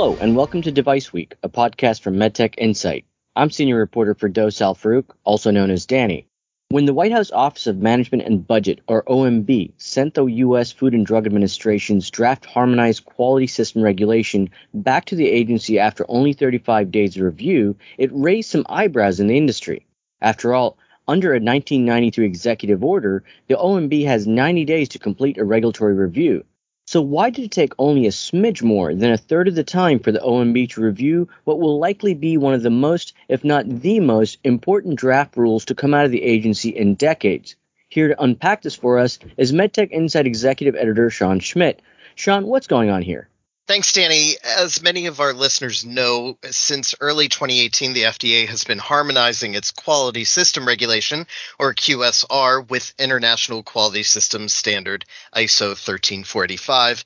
Hello, and welcome to Device Week, a podcast from MedTech Insight. I'm senior reporter Ferdous Al-Faruque, also known as Danny. When the White House Office of Management and Budget, or OMB, sent the U.S. Food and Drug Administration's draft harmonized quality system regulation back to the agency after only 35 days of review, it raised some eyebrows in the industry. After all, under a 1993 executive order, the OMB has 90 days to complete a regulatory review. So why did it take only a smidge more than a third of the time for the OMB to review what will likely be one of the most, if not the most, important draft rules to come out of the agency in decades? Here to unpack this for us is MedTech Insight Executive Editor Sean Schmidt. Sean, what's going on here? Thanks, Danny. As many of our listeners know, since early 2018, the FDA has been harmonizing its quality system regulation, or QSR, with International Quality Systems Standard ISO 13485.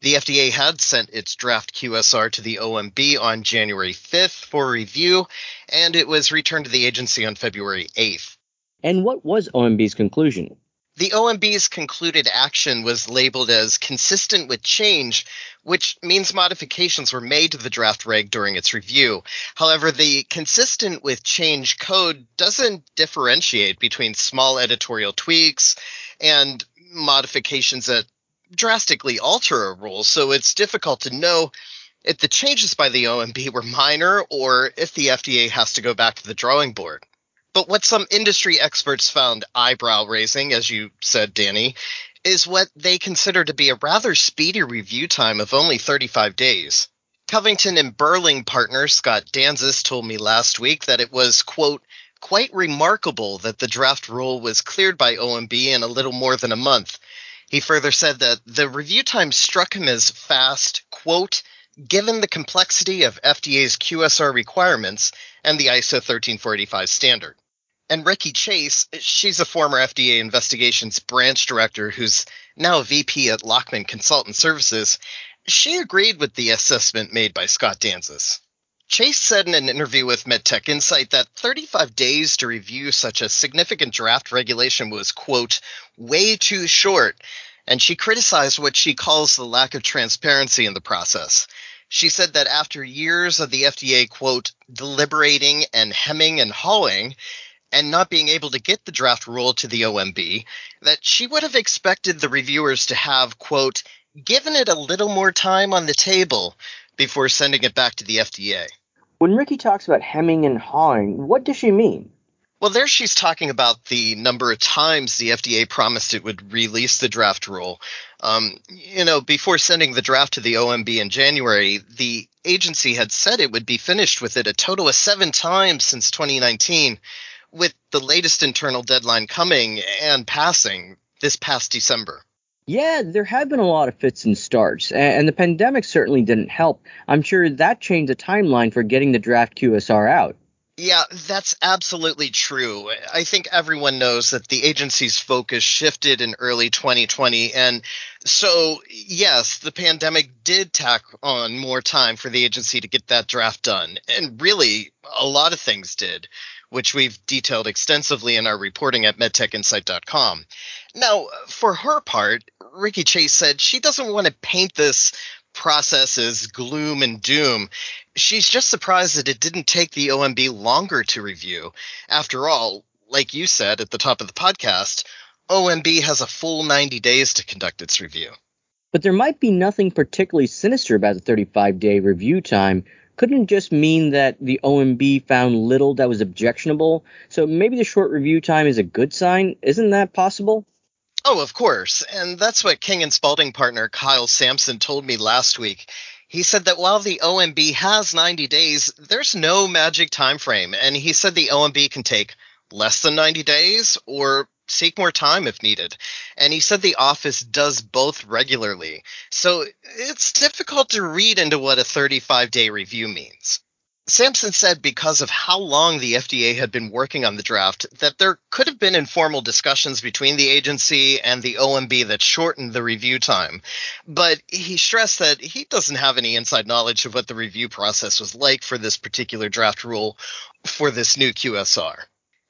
The FDA had sent its draft QSR to the OMB on January 5th for review, and it was returned to the agency on February 8th. And what was OMB's conclusion? The OMB's concluded action was labeled as consistent with change, which means modifications were made to the draft reg during its review. However, the consistent with change code doesn't differentiate between small editorial tweaks and modifications that drastically alter a rule, so it's difficult to know if the changes by the OMB were minor or if the FDA has to go back to the drawing board. But what some industry experts found eyebrow raising, as you said, Danny, is what they consider to be a rather speedy review time of only 35 days. Covington and Burling partner Scott Danzis told me last week that it was, quote, quite remarkable that the draft rule was cleared by OMB in a little more than a month. He further said that the review time struck him as fast, quote, given the complexity of FDA's QSR requirements and the ISO 13485 standard. And Ricki Chase, she's a former FDA investigations branch director who's now a VP at Lachman Consultant Services. She agreed with the assessment made by Scott Danzis. Chase said in an interview with MedTech Insight that 35 days to review such a significant draft regulation was, quote, way too short, and she criticized what she calls the lack of transparency in the process. She said that after years of the FDA, quote, deliberating and hemming and hawing, and not being able to get the draft rule to the OMB, that she would have expected the reviewers to have, quote, given it a little more time on the table before sending it back to the FDA. When Ricki talks about hemming and hawing, what does she mean? Well, there she's talking about the number of times the FDA promised it would release the draft rule. Um, you know, before sending the draft to the OMB in January, the agency had said it would be finished with it a total of seven times since 2019 with the latest internal deadline coming and passing this past December. Yeah, there have been a lot of fits and starts, and the pandemic certainly didn't help. I'm sure that changed the timeline for getting the draft QSR out. Yeah, that's absolutely true. I think everyone knows that the agency's focus shifted in early 2020. And so, yes, the pandemic did tack on more time for the agency to get that draft done. And really, a lot of things did which we've detailed extensively in our reporting at medtechinsight.com. Now, for her part, Ricki Chase said she doesn't want to paint this process as gloom and doom. She's just surprised that it didn't take the OMB longer to review. After all, like you said at the top of the podcast, OMB has a full 90 days to conduct its review. But there might be nothing particularly sinister about the 35 day review time couldn't just mean that the OMB found little that was objectionable. So maybe the short review time is a good sign. Isn't that possible? Oh, of course. And that's what King and Spalding partner Kyle Sampson told me last week. He said that while the OMB has 90 days, there's no magic time frame. And he said the OMB can take less than 90 days or seek more time if needed. And he said the office does both regularly. So it's difficult to read into what a 35 day review means. Sampson said because of how long the FDA had been working on the draft, that there could have been informal discussions between the agency and the OMB that shortened the review time. But he stressed that he doesn't have any inside knowledge of what the review process was like for this particular draft rule for this new QSR.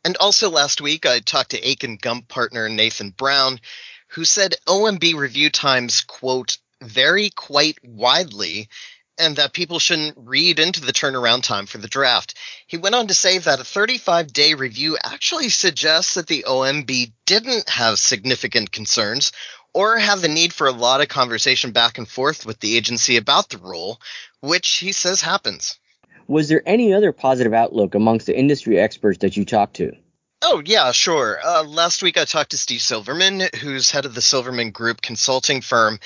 And also last week, I talked to Akin Gump partner Nathan Brown, who said OMB review times, quote, vary quite widely, and that people shouldn't read into the turnaround time for the draft. He went on to say that a 35 day review actually suggests that the OMB didn't have significant concerns or have the need for a lot of conversation back and forth with the agency about the rule, which he says happens. Was there any other positive outlook amongst the industry experts that you talked to? Oh, yeah, sure. Uh, last week I talked to Steve Silverman, who's head of the Silverman Group consulting firm,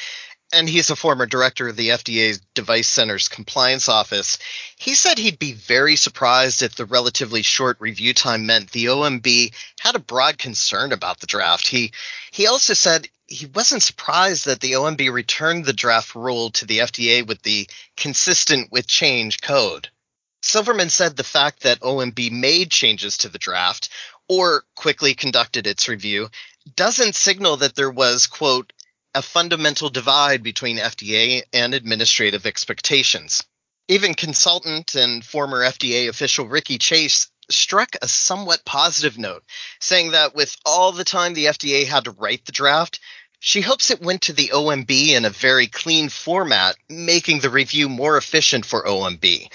and he's a former director of the FDA's Device Center's compliance office. He said he'd be very surprised if the relatively short review time meant the OMB had a broad concern about the draft. He he also said he wasn't surprised that the OMB returned the draft rule to the FDA with the consistent with change code. Silverman said the fact that OMB made changes to the draft or quickly conducted its review doesn't signal that there was, quote, a fundamental divide between FDA and administrative expectations. Even consultant and former FDA official Ricki Chase struck a somewhat positive note, saying that with all the time the FDA had to write the draft, she hopes it went to the OMB in a very clean format, making the review more efficient for OMB.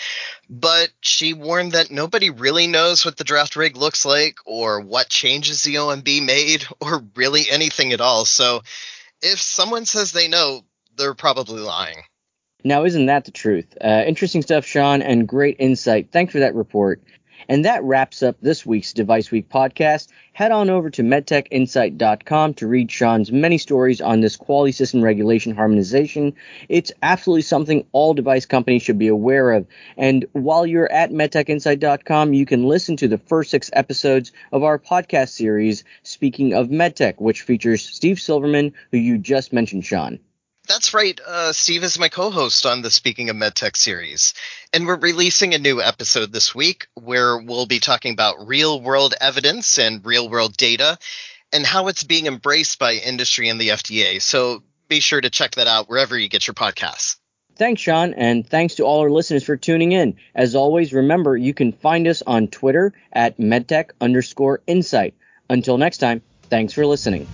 But she warned that nobody really knows what the draft reg looks like, or what changes the OMB made, or really anything at all. So if someone says they know, they're probably lying. Now, isn't that the truth? Uh, interesting stuff, Sean, and great insight. Thanks for that report. And that wraps up this week's Device Week podcast. Head on over to medtechinsight.com to read Sean's many stories on this quality system regulation harmonization. It's absolutely something all device companies should be aware of. And while you're at medtechinsight.com, you can listen to the first six episodes of our podcast series, Speaking of MedTech, which features Steve Silverman, who you just mentioned, Sean. That's right. Uh, Steve is my co host on the Speaking of MedTech series. And we're releasing a new episode this week where we'll be talking about real world evidence and real world data and how it's being embraced by industry and the FDA. So be sure to check that out wherever you get your podcasts. Thanks, Sean, and thanks to all our listeners for tuning in. As always, remember you can find us on Twitter at medtech underscore insight. Until next time, thanks for listening.